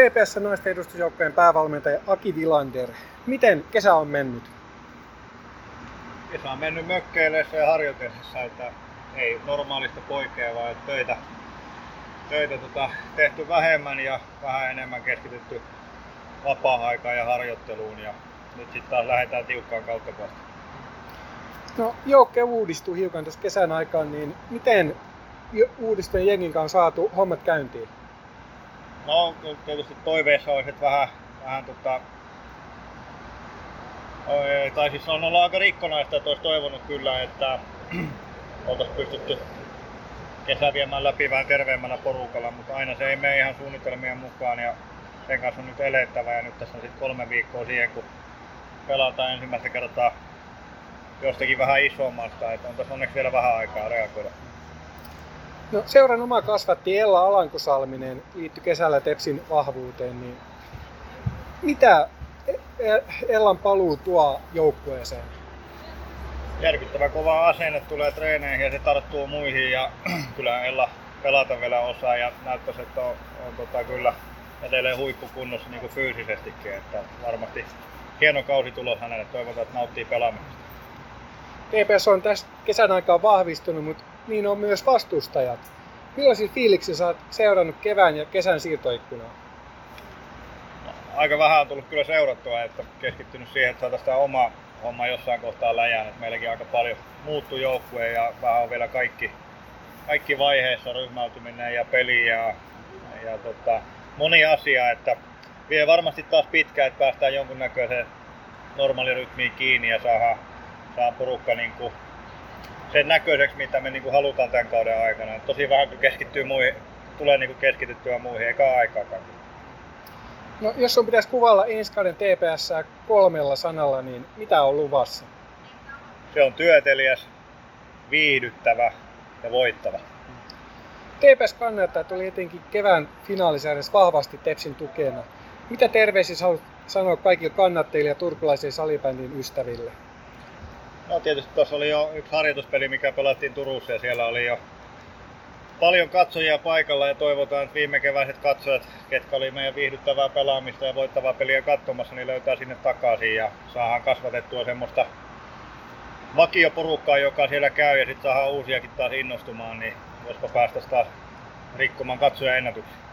TPS naisten edustusjoukkojen päävalmentaja Aki Vilander. Miten kesä on mennyt? Kesä on mennyt mökkeileessä ja harjoitellessa, että ei normaalista poikea, vaan töitä, töitä tota, tehty vähemmän ja vähän enemmän keskitytty vapaa-aikaan ja harjoitteluun. Ja nyt sitten taas lähdetään tiukkaan kautta kohta. No joukkue uudistuu hiukan tässä kesän aikaan, niin miten uudistuneen jengin kanssa on saatu hommat käyntiin? No tietysti toiveissa olisi, että vähän, vähän tota, tai siis on ollut aika rikkonaista, että olisi toivonut kyllä, että oltaisiin pystytty kesä viemään läpi vähän terveemmällä porukalla, mutta aina se ei mene ihan suunnitelmien mukaan ja sen kanssa on nyt elettävä ja nyt tässä on sitten kolme viikkoa siihen, kun pelataan ensimmäistä kertaa jostakin vähän isommasta, että on tässä onneksi vielä vähän aikaa reagoida. No, seuran oma kasvatti Ella Alankosalminen liittyi kesällä Tepsin vahvuuteen, niin mitä Ellan paluu tuo joukkueeseen? Järkyttävä kova asenne tulee treeneihin ja se tarttuu muihin ja kyllä Ella pelata vielä osaa ja näyttäisi, että on, on tota, kyllä edelleen huippukunnossa niin kuin fyysisestikin, että varmasti hieno kausi tulos hänelle, toivotaan, että nauttii pelaamisesta. TPS on tässä kesän aikaa vahvistunut, mutta niin on myös vastustajat. Millaisia fiiliksiä sä oot seurannut kevään ja kesän siirtoikkunaa? Aika vähän on tullut kyllä seurattua, että keskittynyt siihen, että saataisiin tämä oma homma jossain kohtaa läjään. Että meilläkin aika paljon muuttu joukkue ja vähän on vielä kaikki, kaikki vaiheessa, ryhmäytyminen ja peli ja, ja tota, moni asia, että vie varmasti taas pitkään, että päästään jonkunnäköiseen normaalirytmiin kiinni ja saadaan, saadaan porukka niin kuin sen näköiseksi, mitä me niin kuin halutaan tämän kauden aikana. Tosi vähän keskittyy muihin, tulee niin kuin keskityttyä muihin, eikä aikaakaan. No, jos on pitäisi kuvailla ensi kauden TPS kolmella sanalla, niin mitä on luvassa? Se on työtelijäs, viihdyttävä ja voittava. TPS kannattaa tuli etenkin kevään finaalisäädössä vahvasti Tepsin tukena. Mitä terveisiä haluat sanoa kaikille kannattajille ja turkulaisen salibändin ystäville? No tietysti tuossa oli jo yksi harjoituspeli, mikä pelattiin Turussa ja siellä oli jo paljon katsojia paikalla ja toivotaan, että viime keväiset katsojat, ketkä oli meidän viihdyttävää pelaamista ja voittavaa peliä katsomassa, niin löytää sinne takaisin ja saadaan kasvatettua semmoista vakioporukkaa, joka siellä käy ja sitten saadaan uusiakin taas innostumaan, niin jospa päästäisiin taas rikkomaan katsoja ennätyksiä.